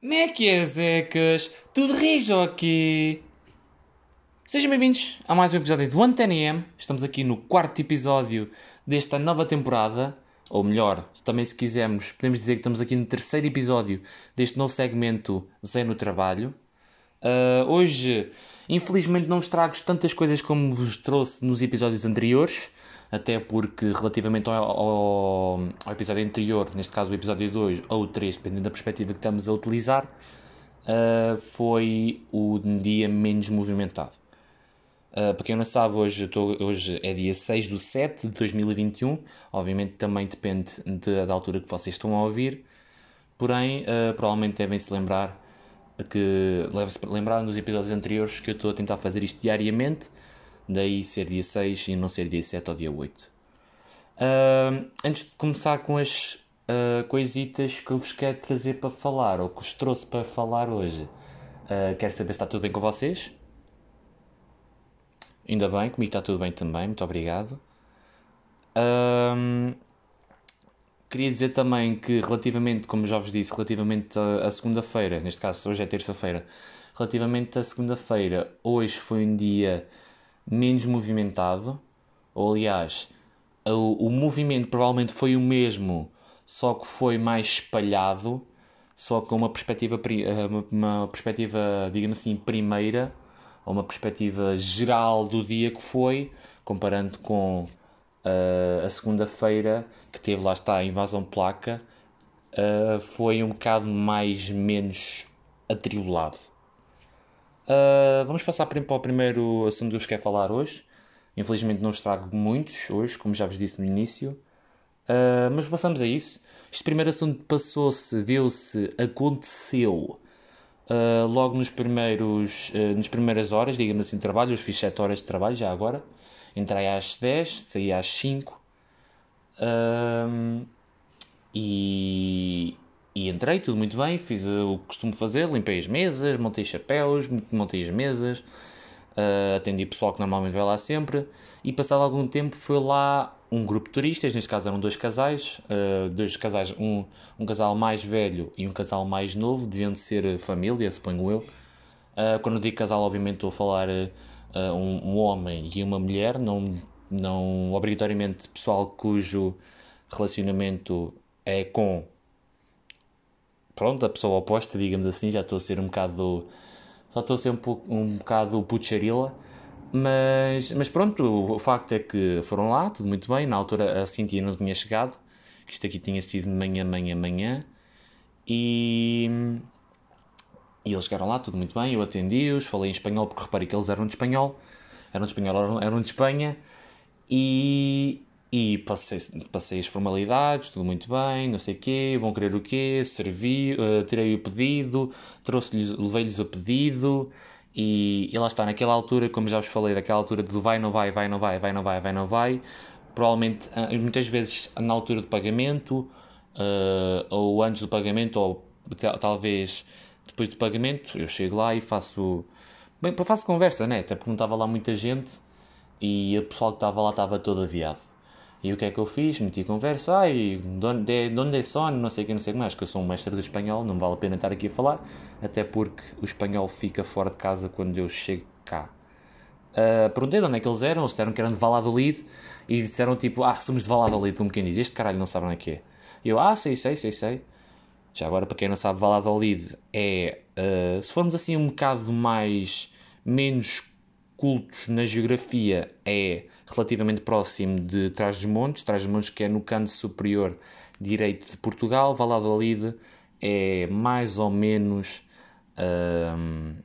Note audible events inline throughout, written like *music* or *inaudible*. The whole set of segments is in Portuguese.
Como é que é, Zecas? Tudo rijo aqui? Sejam bem-vindos a mais um episódio do 110am. Estamos aqui no quarto episódio desta nova temporada. Ou melhor, também se quisermos, podemos dizer que estamos aqui no terceiro episódio deste novo segmento Zé no Trabalho. Uh, hoje, infelizmente, não vos trago tantas coisas como vos trouxe nos episódios anteriores até porque relativamente ao, ao, ao, episódio anterior, neste caso o episódio 2 ou 3, dependendo da perspectiva que estamos a utilizar, uh, foi o dia menos movimentado. Uh, para quem não sabe, hoje, estou, hoje é dia 6 de 7 de 2021, obviamente também depende de, da altura que vocês estão a ouvir, porém, uh, provavelmente devem se lembrar que leve-se lembrar nos episódios anteriores que eu estou a tentar fazer isto diariamente daí ser dia 6 e não ser dia 7 ou dia 8. Uh, antes de começar com as uh, coisitas que eu vos quero trazer para falar, ou que vos trouxe para falar hoje, uh, quero saber se está tudo bem com vocês. Ainda bem, comigo está tudo bem também, muito obrigado. Queria dizer também que, relativamente, como já vos disse, relativamente à segunda-feira, neste caso hoje é terça-feira, relativamente à segunda-feira, hoje foi um dia menos movimentado, ou aliás, o, o movimento provavelmente foi o mesmo, só que foi mais espalhado, só com uma perspectiva, eh, uma perspectiva, digamos assim, primeira, ou uma perspectiva geral do dia que foi, comparando com uh, a segunda-feira, que teve lá está a invasão placa, uh, foi um bocado mais menos atribulado. Uh, vamos passar para o primeiro assunto que eu vos quero falar hoje. Infelizmente não os trago muitos hoje, como já vos disse no início. Uh, mas passamos a isso. Este primeiro assunto passou-se, deu-se, aconteceu uh, logo nos primeiros, nas primeiras horas, digamos assim, de trabalho. Eu fiz 7 horas de trabalho já agora. Entrei às 10, saí às 5. e e entrei, tudo muito bem, fiz o que costumo fazer, limpei as mesas, montei chapéus, montei as mesas, uh, atendi pessoal que normalmente vai lá sempre, e passado algum tempo foi lá um grupo de turistas, neste caso eram dois casais, uh, dois casais, um, um casal mais velho e um casal mais novo, deviam de ser família, suponho eu. Uh, quando digo casal, obviamente estou a falar um, um homem e uma mulher, não, não obrigatoriamente pessoal cujo relacionamento é com pronto, a pessoa oposta, digamos assim, já estou a ser um bocado. Só estou a ser um, pouco, um bocado pucharila. Mas, mas pronto, o, o, facto é que foram lá, tudo muito bem. Na altura a Cintia não tinha chegado, que isto aqui tinha sido manhã, manhã, manhã. E, e eles chegaram lá, tudo muito bem. Eu atendi-os, falei em espanhol, porque reparei que eles eram de espanhol, eram de espanhol, eram de Espanha. E, e passei, passei as formalidades, tudo muito bem, não sei o quê, vão querer o quê, servi, uh, tirei o pedido, trouxe-lhes, levei-lhes o pedido e, e lá está, naquela altura, como já vos falei, daquela altura do vai, não vai, vai, não vai, vai, não vai, vai, não vai, provavelmente, uh, muitas vezes na altura do pagamento, uh, ou antes do pagamento, ou talvez depois do pagamento, eu chego lá e faço, bem, faço conversa, né, até porque não lá muita gente e o pessoal que estava lá estava todo aviado. E o que é que eu fiz? Meti conversa, ai, de onde é son, não sei o que, não sei o que mais, que eu sou um mestre do espanhol, não vale a pena estar aqui a falar, até porque o espanhol fica fora de casa quando eu chego cá. Uh, perguntei de onde é que eles eram, eles disseram que eram de Valladolid, e disseram tipo, ah, somos de Valladolid, como quem diz, este caralho não sabe onde é que é. E eu, ah, sei, sei, sei, sei. Já agora, para quem não sabe, Valladolid é, uh, se formos assim um bocado mais, menos cultos na geografia, é relativamente próximo de Trás-os-Montes, Trás-os-Montes que é no canto superior direito de Portugal, Valladolid é mais ou menos hum,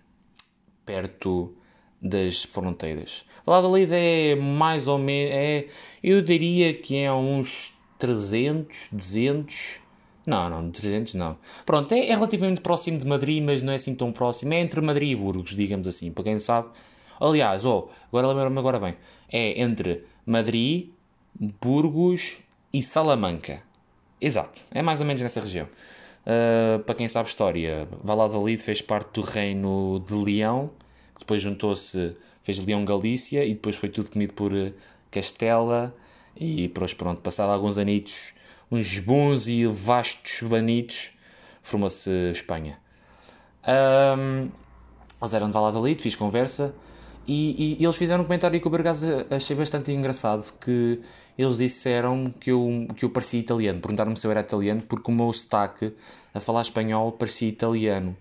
perto das fronteiras. Valladolid é mais ou menos, é, eu diria que é uns 300, 200, não, não, 300 não. Pronto, é, é relativamente próximo de Madrid, mas não é assim tão próximo, é entre Madrid e Burgos, digamos assim, para quem sabe, Aliás, oh, agora lembro-me agora bem. É entre Madrid, Burgos e Salamanca. Exato, é mais ou menos nessa região. Uh, para quem sabe história, Valladolid fez parte do reino de Leão, que depois juntou-se, fez Leão-Galícia e depois foi tudo comido por Castela e depois pronto, passado alguns anitos, uns bons e vastos vanitos, formou-se Espanha. Um, eles eram de Valladolid, fiz conversa. E, e, eles fizeram um comentário que por acaso achei bastante engraçado que eles disseram que eu, que eu parecia italiano, perguntaram-me se eu era italiano porque o meu sotaque a falar espanhol parecia italiano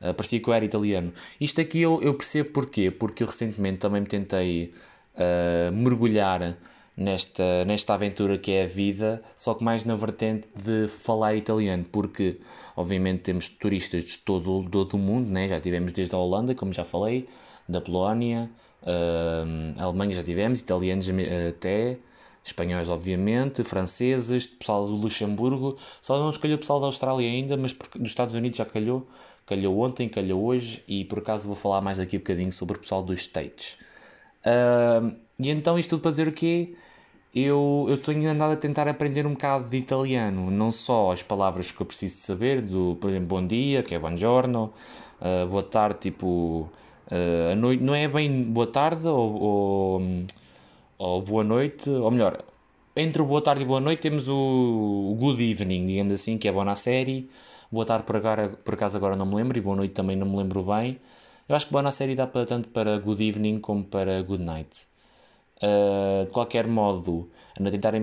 uh, parecia que eu era italiano isto aqui eu, eu percebo porquê, porque eu recentemente também me tentei uh, mergulhar nesta, nesta aventura que é a vida, só que mais na vertente de falar italiano, porque obviamente temos turistas de todo, todo o mundo, né? já tivemos desde a Holanda, como já falei, da Polónia, uh, Alemanha já tivemos, italianos até, espanhóis obviamente, franceses, pessoal do Luxemburgo, só não escolheu pessoal da Austrália ainda, mas dos Estados Unidos já calhou, calhou ontem, calhou hoje, e por acaso vou falar mais daqui um bocadinho sobre o pessoal dos States. Uh, e então isto tudo para dizer o quê? Eu, eu tenho andado a tentar aprender um bocado de italiano, não só as palavras que eu preciso saber, do, por exemplo, bom dia, que é buongiorno, uh, boa tarde, tipo, uh, a noite, não é bem boa tarde ou, ou, ou, boa noite, ou melhor, entre o boa tarde e boa noite temos o, o good evening, digamos assim, que é boa na série, boa tarde por, agora, por acaso agora não me lembro, e boa noite também não me lembro bem, eu acho que boa na série dá para, tanto para good evening como para good night. Uh, de qualquer modo, a tentar uh,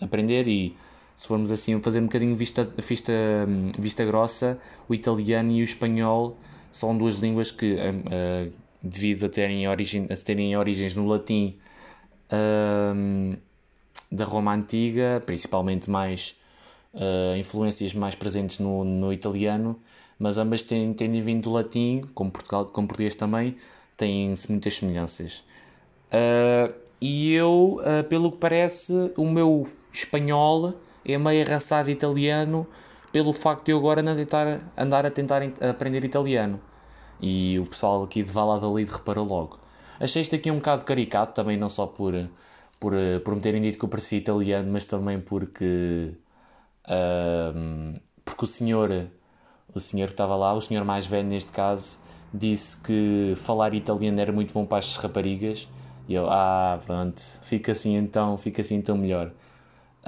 aprender e se formos assim fazer um bocadinho vista, vista, vista grossa, o italiano e o espanhol são duas línguas que, uh, devido a terem, origem, a terem origens no latim da Roma Antiga, principalmente mais influências mais presentes no, no italiano, mas ambas têm, têm vindo do latim, como, Portugal, como português também, têm-se muitas semelhanças. Uh, e eu, uh, pelo que parece, o meu espanhol é meio arrasado italiano pelo facto de eu agora tentar, andar a tentar aprender italiano. E o pessoal aqui de Valladolid reparou logo. Achei isto aqui um bocado caricato, também não só por, por, por me terem dito que eu parecia italiano, mas também porque, uh, porque o senhor, o senhor que estava lá, o senhor mais velho neste caso, disse que falar italiano era muito bom para as raparigas e eu, ah, pronto, fica assim então, fica assim então melhor.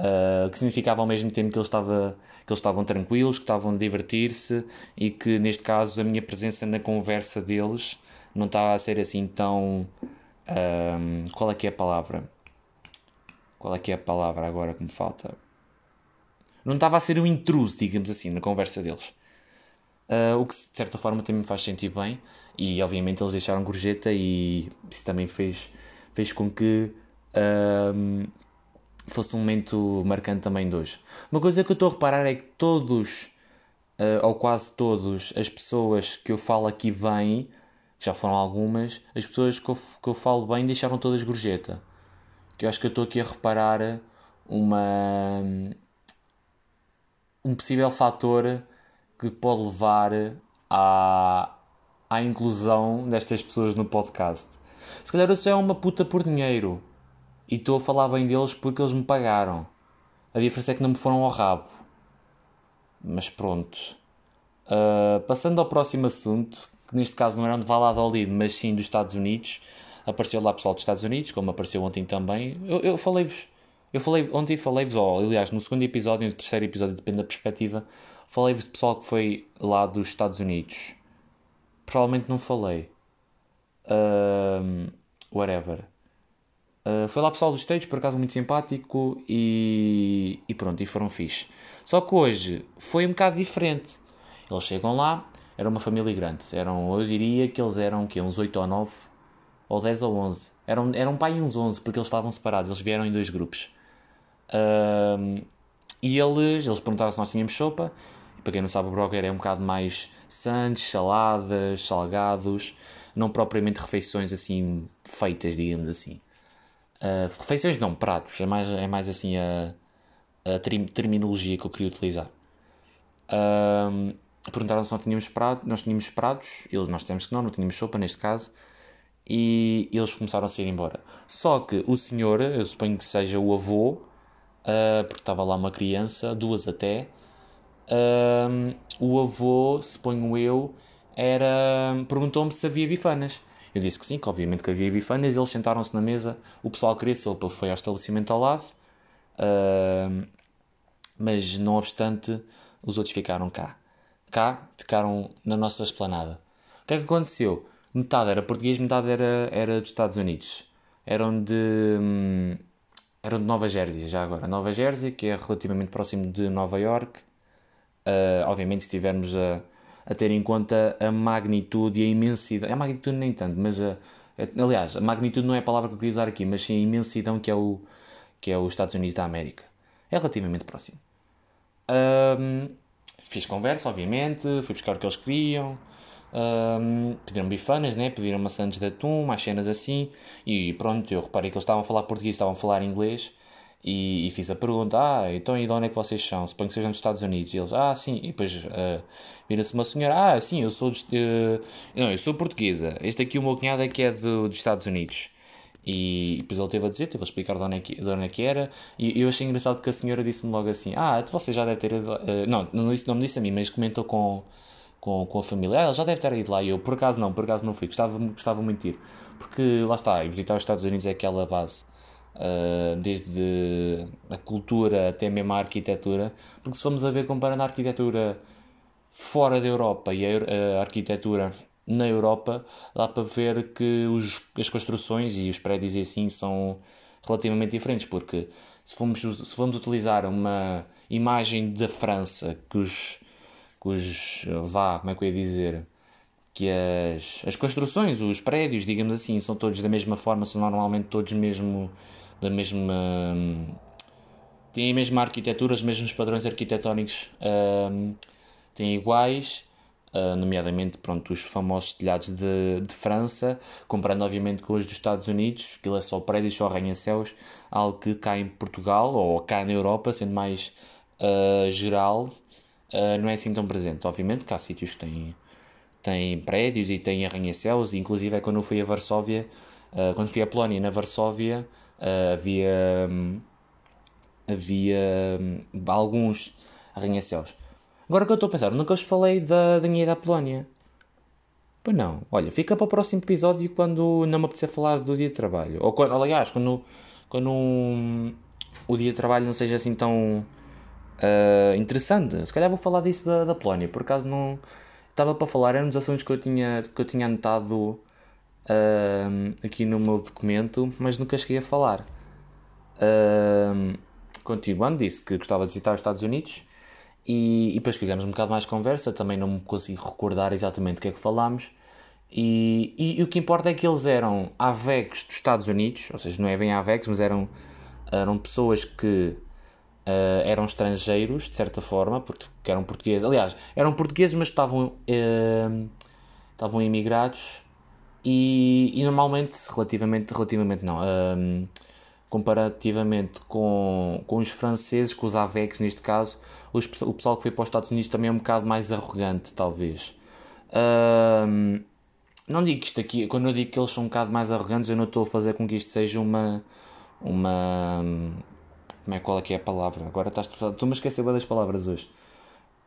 Uh, que significava ao mesmo tempo que eles, estava, que eles estavam tranquilos, que estavam a divertir-se e que neste caso a minha presença na conversa deles não estava a ser assim tão. Uh, qual é que é a palavra? Qual é que é a palavra agora que me falta? Não estava a ser um intruso, digamos assim, na conversa deles. Uh, o que de certa forma também me faz sentir bem e obviamente eles deixaram gorjeta e isso também fez fez com que um, fosse um momento marcante também de hoje. Uma coisa que eu estou a reparar é que todos, uh, ou quase todos, as pessoas que eu falo aqui bem, já foram algumas, as pessoas que eu, que eu falo bem deixaram todas gorjeta. Que eu acho que eu estou aqui a reparar uma um possível fator que pode levar à, à inclusão destas pessoas no podcast. Se calhar eu sou uma puta por dinheiro e estou a falar bem deles porque eles me pagaram. A diferença é que não me foram ao rabo. Mas pronto. Uh, passando ao próximo assunto, que neste caso não era de Valladolid, mas sim dos Estados Unidos. Apareceu lá pessoal dos Estados Unidos, como apareceu ontem também. Eu, eu falei-vos, eu falei, ontem falei-vos, oh, aliás, no segundo episódio, no terceiro episódio, depende da perspectiva, falei-vos de pessoal que foi lá dos Estados Unidos. Provavelmente não falei. Uh, whatever. Uh, foi lá pessoal dos States, por acaso muito simpático e, e pronto, e foram fixe. Só que hoje foi um bocado diferente. Eles chegam lá, era uma família grande. Eram, eu diria que eles eram que, uns 8 ou 9, ou 10 ou 11. Eram, eram pai uns 11, porque eles estavam separados, eles vieram em dois grupos. E eles, eles perguntaram se nós tínhamos sopa. Para quem não sabe, o Broger é um bocado mais sandes, saladas, salgados não propriamente refeições assim feitas, digamos assim. Uh, refeições não, pratos, é mais, é mais assim a, a terminologia que eu queria utilizar. Uh, perguntaram se nós tínhamos, prato, nós tínhamos pratos, eles, nós dissemos que não, não tínhamos sopa neste caso, e eles começaram a sair embora. Só que o senhor, eu suponho que seja o avô, uh, porque estava lá uma criança, duas até, o avô, suponho eu, era perguntou-me se havia bifanas. Eu disse que sim, que obviamente que havia bifanas. Eles sentaram-se na mesa, o pessoal queria sopa, foi ao estabelecimento ao lado, uh, mas não obstante, os outros ficaram cá. cá, ficaram na nossa esplanada. O que é que aconteceu? Metade era português, metade era, era dos Estados Unidos. Eram de. Hum, eram de Nova Jersey, já agora. Nova Jersey, que é relativamente próximo de Nova York. Uh, obviamente, se estivermos a, a ter em conta a magnitude e a imensidade. A magnitude nem tanto, mas a, a, aliás, a magnitude não é a palavra que eu queria usar aqui, mas sim a imensidão que é, o, que é os Estados Unidos da América. É relativamente próximo. Um, fiz conversa, obviamente, fui buscar o que eles queriam. Um, pediram bifanas, né? pediram maçãs de atum, mais cenas assim. E pronto, eu reparei que eles estavam a falar português, estavam a falar inglês. E, e, fiz a pergunta: Ah, então e de onde é que vocês são? Suponho que sejam dos Estados Unidos. E eles: Ah, sim. E depois uh, vira-se uma senhora: Ah, sim, eu sou. Uh, não, eu sou portuguesa. Este aqui, o meu cunhado, é que é do, dos Estados Unidos. E depois ele teve a dizer, teve a explicar de onde é que, de onde é que era. E eu achei engraçado que a senhora disse-me logo assim: Ah, você já deve ter. Uh, não, não, não me disse a mim, mas comentou com, com, com a família. Ah, ele já deve ter ido lá. E eu, por acaso, não, por acaso não fui. Gostava, gostava muito de ir. Porque lá está, visitar os Estados Unidos é aquela base. Uh, desde a cultura até mesmo a arquitetura, porque se formos a ver comparando a arquitetura fora da Europa e a, a arquitetura na Europa, dá para ver que os, as construções e os prédios assim são relativamente diferentes, porque se formos, se formos utilizar uma imagem da França que os, que os vá, como é que eu ia dizer, que as, as construções, os prédios, digamos assim, são todos da mesma forma, são normalmente todos mesmo da mesma. têm a mesma arquitetura, os mesmos padrões arquitetónicos um, têm iguais, uh, nomeadamente pronto, os famosos telhados de, de França, comparando obviamente com os dos Estados Unidos, que é só prédios, só arranha-céus, algo que cá em Portugal ou cá na Europa, sendo mais uh, geral, uh, não é assim tão presente. Obviamente que há sítios que têm tem prédios e tem arranha-céus, inclusive é quando eu fui a Varsóvia, quando fui a Polónia na Varsóvia, uh, havia, havia alguns arranha-céus. Agora que eu estou a pensar, nunca vos falei da, da minha ida à Polónia. Pois não, olha, fica para o próximo episódio quando não me apetecer falar do dia de trabalho. Ou quando, aliás, quando, quando um, o dia de trabalho não seja assim tão uh, interessante. Se calhar vou falar disso da, da Polónia, por acaso não estava para falar, eram os assuntos que eu tinha, que eu tinha anotado aqui no meu documento, mas nunca cheguei a falar. Uh, continuando, disse que gostava de visitar os Estados Unidos e, e, depois fizemos um bocado mais conversa, também não me consigo recordar exatamente o que é que falámos. E, e, e o que importa é que eles eram AVECs dos Estados Unidos, ou seja, não é bem AVECs, mas eram, eram pessoas que uh, eram estrangeiros, de certa forma, porque eram portugueses. Aliás, eram portugueses, mas estavam, uh, estavam imigrados e, e, normalmente, relativamente, relativamente não, um, comparativamente com, com os franceses, com os AVECs neste caso, os, o pessoal que foi para os Estados Unidos também é um bocado mais arrogante, talvez. Um, não digo que isto aqui, quando eu digo que eles são um bocado mais arrogantes, eu não estou a fazer com que isto seja uma, uma, como é, qual é que é a palavra? Agora estás, estou-me a esquecer das palavras hoje.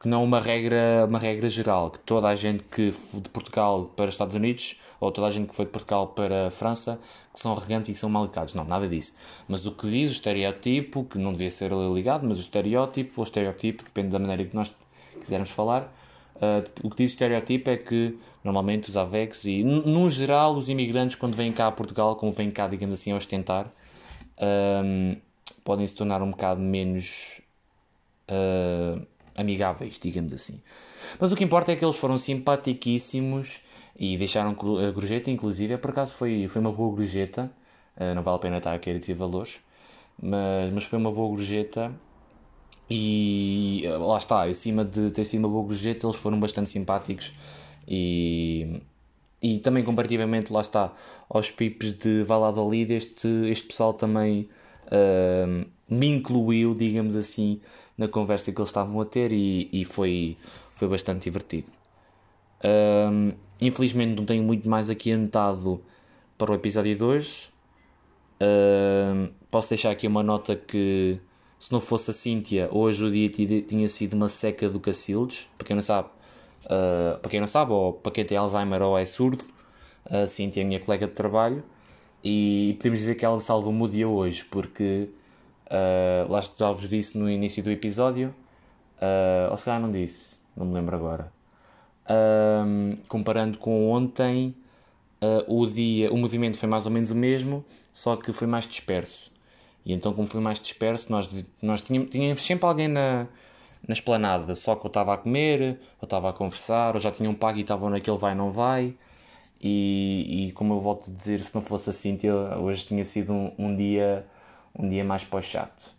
Que não uma regra, uma regra geral, que toda a gente que de Portugal para os Estados Unidos, ou toda a gente que foi de Portugal para a França, que são arrogantes e que são mal educados. Não, nada disso. Mas o que diz, o estereótipo, que não devia ser ligado, mas o estereótipo, ou estereótipo, depende da maneira que nós quisermos falar, Uh, o que diz o estereótipo é que normalmente os AVECs e, no geral, os imigrantes, quando vêm cá a Portugal, como vêm cá, digamos assim, a ostentar, um, podem se tornar um bocado menos uh, amigáveis, digamos assim. Mas o que importa é que eles foram simpaticíssimos e deixaram a gorjeta, inclusive, por acaso foi, foi uma boa gorjeta, uh, não vale a pena estar a dizer valores, mas, mas foi uma boa gorjeta e uh, lá está, acima de ter sido uma boa gorjeta, eles foram bastante simpáticos e, e também comparativamente, lá está, aos pipes de Valladolid, este, este pessoal também uh, me incluiu, digamos assim, na conversa que eles estavam a ter e, e foi, foi bastante divertido. Uh, infelizmente não tenho muito mais aqui anotado para o episódio de hoje. Uh, posso deixar aqui uma nota que se não fosse a Cíntia, hoje o dia tinha sido uma seca do Cacildes. Para quem não sabe, uh, para quem não sabe, ou para quem tem Alzheimer ou é surdo, a Cíntia é minha colega de trabalho e podemos dizer que ela salva-me o dia hoje, porque uh, lá já vos disse no início do episódio, uh, ou se calhar não disse, não me lembro agora. Um, comparando com ontem, uh, o dia, o movimento foi mais ou menos o mesmo, só que foi mais disperso. E então, como foi mais disperso, nós, nós tínhamos, tínhamos sempre alguém na, na esplanada, só que eu estava a comer, eu estava a conversar, ou já tinham pago e estavam naquele vai não vai. E, e como eu volto a dizer, se não fosse assim, hoje tinha sido um, um dia um dia mais para o chato.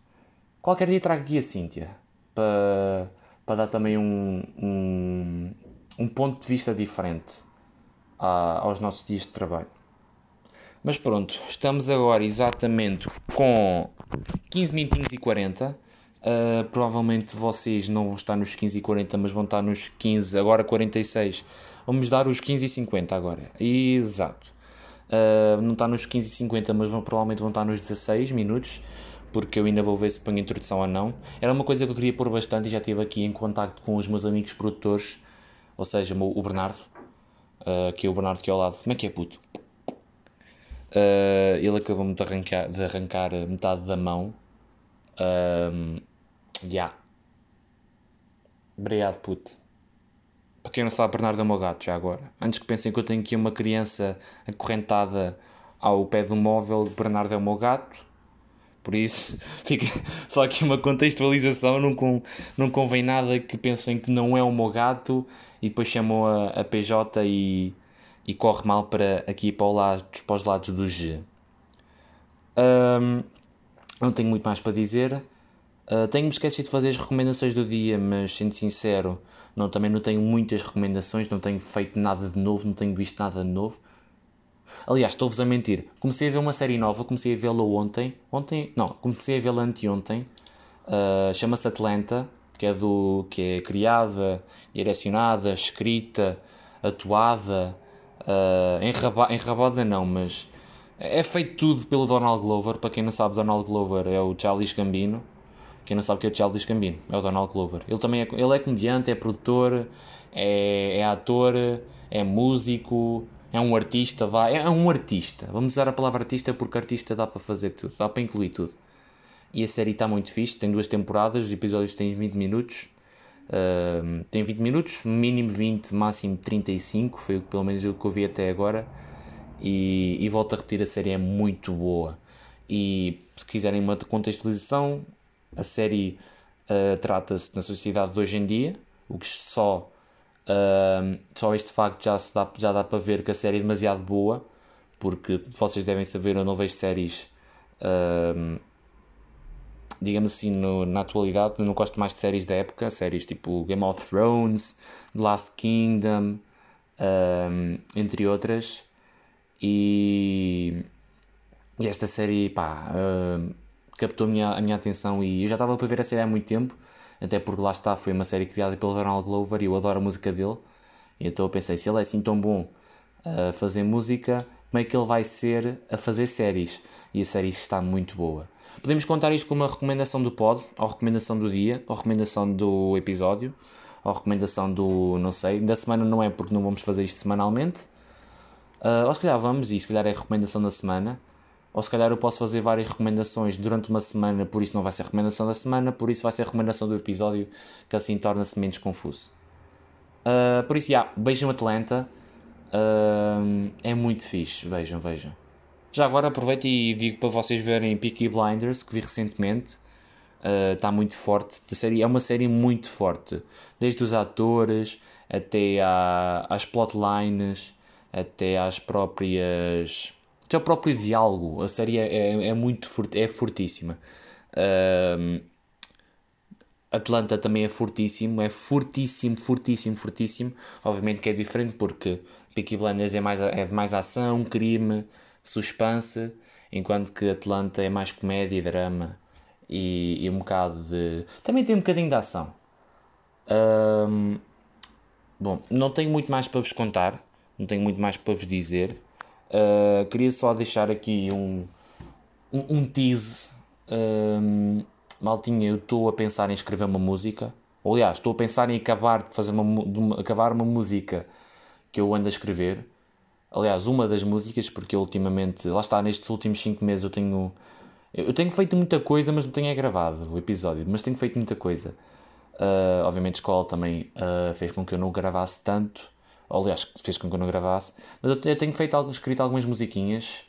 Qualquer dia trago aqui a Cíntia para, para dar também um, um, um ponto de vista diferente a, aos nossos dias de trabalho. Mas pronto, estamos agora exatamente com 15 minutinhos e 40. Uh, provavelmente vocês não vão estar nos 15 e 40, mas vão estar nos 15, agora 46. Vamos dar os 15 e 50 agora. Exato. Uh, não está nos 15 e 50, mas vão, provavelmente vão estar nos 16 minutos, porque eu ainda vou ver se ponho introdução ou não. Era uma coisa que eu queria pôr bastante e já estive aqui em contacto com os meus amigos produtores, ou seja, o Bernardo, uh, que é o Bernardo que é ao lado. Como é que é puto? Uh, ele acabou-me de arrancar, de arrancar metade da mão. Um, yeah. Obrigado, puto. Para quem não sabe, Bernardo é o meu gato, já agora. Antes que pensem que eu tenho aqui uma criança acorrentada ao pé do móvel, Bernardo é o meu gato. Por isso, *laughs* fica só aqui uma contextualização. Não, com, não convém nada que pensem que não é o meu gato e depois chamam a, a PJ e, e corre mal para aqui para, o lado, para os lados do G. Um, não tenho muito mais para dizer. Uh, Tenho-me esquecido de fazer as recomendações do dia, mas sendo sincero, não, também não tenho muitas recomendações, não tenho feito nada de novo, não tenho visto nada de novo. Aliás, estou-vos a mentir. Comecei a ver uma série nova, comecei a vê-la ontem. Ontem? Não, comecei a vê-la anteontem. Uh, Chama-se Atlanta, que é, do, que é criada, direcionada, escrita, atuada, uh, enraba, enrabada não, mas é feito tudo pelo Donald Glover. Para quem não sabe, Donald Glover é o Charles Gambino quem não sabe que é o Childish Gambino, é o Donald Glover. Ele também é, ele é comediante, é produtor, é, é ator, é músico, é um artista, vai, é um artista. Vamos usar a palavra artista porque artista dá para fazer tudo, dá para incluir tudo. E a série está muito fixe, tem duas temporadas, os episódios têm 20 minutos. Uh, tem 20 minutos, mínimo 20, máximo 35, foi pelo menos o que eu vi até agora. E, e volto a repetir, a série é muito boa. E se quiserem uma contextualização, a série uh, trata-se na sociedade de hoje em dia, o que só, uh, só este facto já, se dá, já dá para ver que a série é demasiado boa, porque vocês devem saber, eu não vejo séries, uh, digamos assim, no, na atualidade, eu não gosto mais de séries da época, séries tipo Game of Thrones, The Last Kingdom, entre outras, e, e esta série, pá captou a minha, a minha atenção e eu já estava para ver a série há muito tempo, até porque lá está, foi uma série criada pelo Ronald Glover e eu adoro a música dele. Então eu pensei, se ele é assim tão bom a fazer música, como é que ele vai ser a fazer séries? E a série está muito boa. Podemos contar isto como uma recomendação do pod, ou recomendação do dia, ou recomendação do episódio, ou recomendação do, não sei, da semana não é porque não vamos fazer isto semanalmente. Uh, ou se calhar vamos, e se calhar é a recomendação da semana ou se calhar eu posso fazer várias recomendações durante uma semana, por isso não vai ser recomendação da semana, por isso vai ser recomendação do episódio, que assim torna-se menos confuso. Uh, por isso, já, yeah, vejam Atlanta, uh, é muito fixe, vejam, vejam. Já agora aproveito e digo para vocês verem Peaky Blinders, que vi recentemente, está ah, uh, muito forte, a série, é uma série muito forte, desde os atores até à, às plotlines, até às próprias até o próprio diálogo, a série é, é, é muito é fortíssima. Atlanta também é fortíssimo, é fortíssimo, fortíssimo, fortíssimo. Obviamente que é diferente porque Peaky Blinders é mais, é mais ação, crime, suspense, enquanto que Atlanta é mais comédia, drama e, e um bocado de. Também tem um bocadinho de ação. Um, bom, não tenho muito mais para vos contar, não tenho muito mais para vos dizer. Uh, queria só deixar aqui um, um, um tease. Um, maltinha, eu estou a pensar em escrever uma música. Ou, aliás, estou a pensar em acabar de fazer uma, de uma, acabar uma música que eu ando a escrever. Aliás, uma das músicas, porque ultimamente, lá está, nestes últimos 5 meses eu tenho. Eu tenho feito muita coisa, mas não tenho gravado o episódio, mas tenho feito muita coisa. Uh, obviamente, a escola também uh, fez com que eu não gravasse tanto. Aliás, fez com que eu não gravasse. Mas eu, tenho feito, escrito algumas musiquinhas.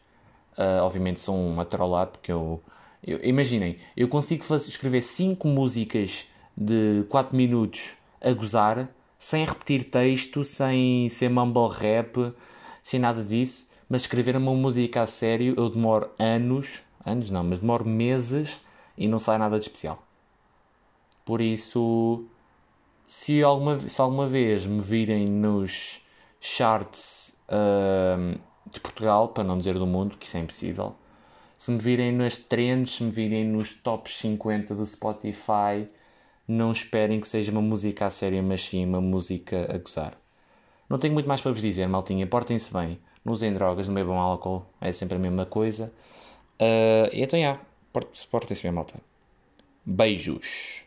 Uh, obviamente, são um atrolado, porque eu, eu. Imaginem, eu consigo fazer, escrever 5 músicas de 4 minutos a gozar, sem repetir texto, sem ser mumble rap, sem nada disso. Mas escrever uma música a sério, eu demoro anos, anos não, mas demoro meses e não sai nada de especial. Por isso, se alguma, se alguma vez me virem nos charts uh, de Portugal, para não dizer do mundo, que isso é impossível, se me virem nas trends, se me virem nos tops 50 do Spotify, não esperem que seja uma música a sério, mas sim uma música a gozar. Não tenho muito mais para vos dizer, maltinha. Portem-se bem, não usem drogas, não bebam álcool, é sempre a mesma coisa. Uh, e então, já, portem-se bem, malta. Beijos.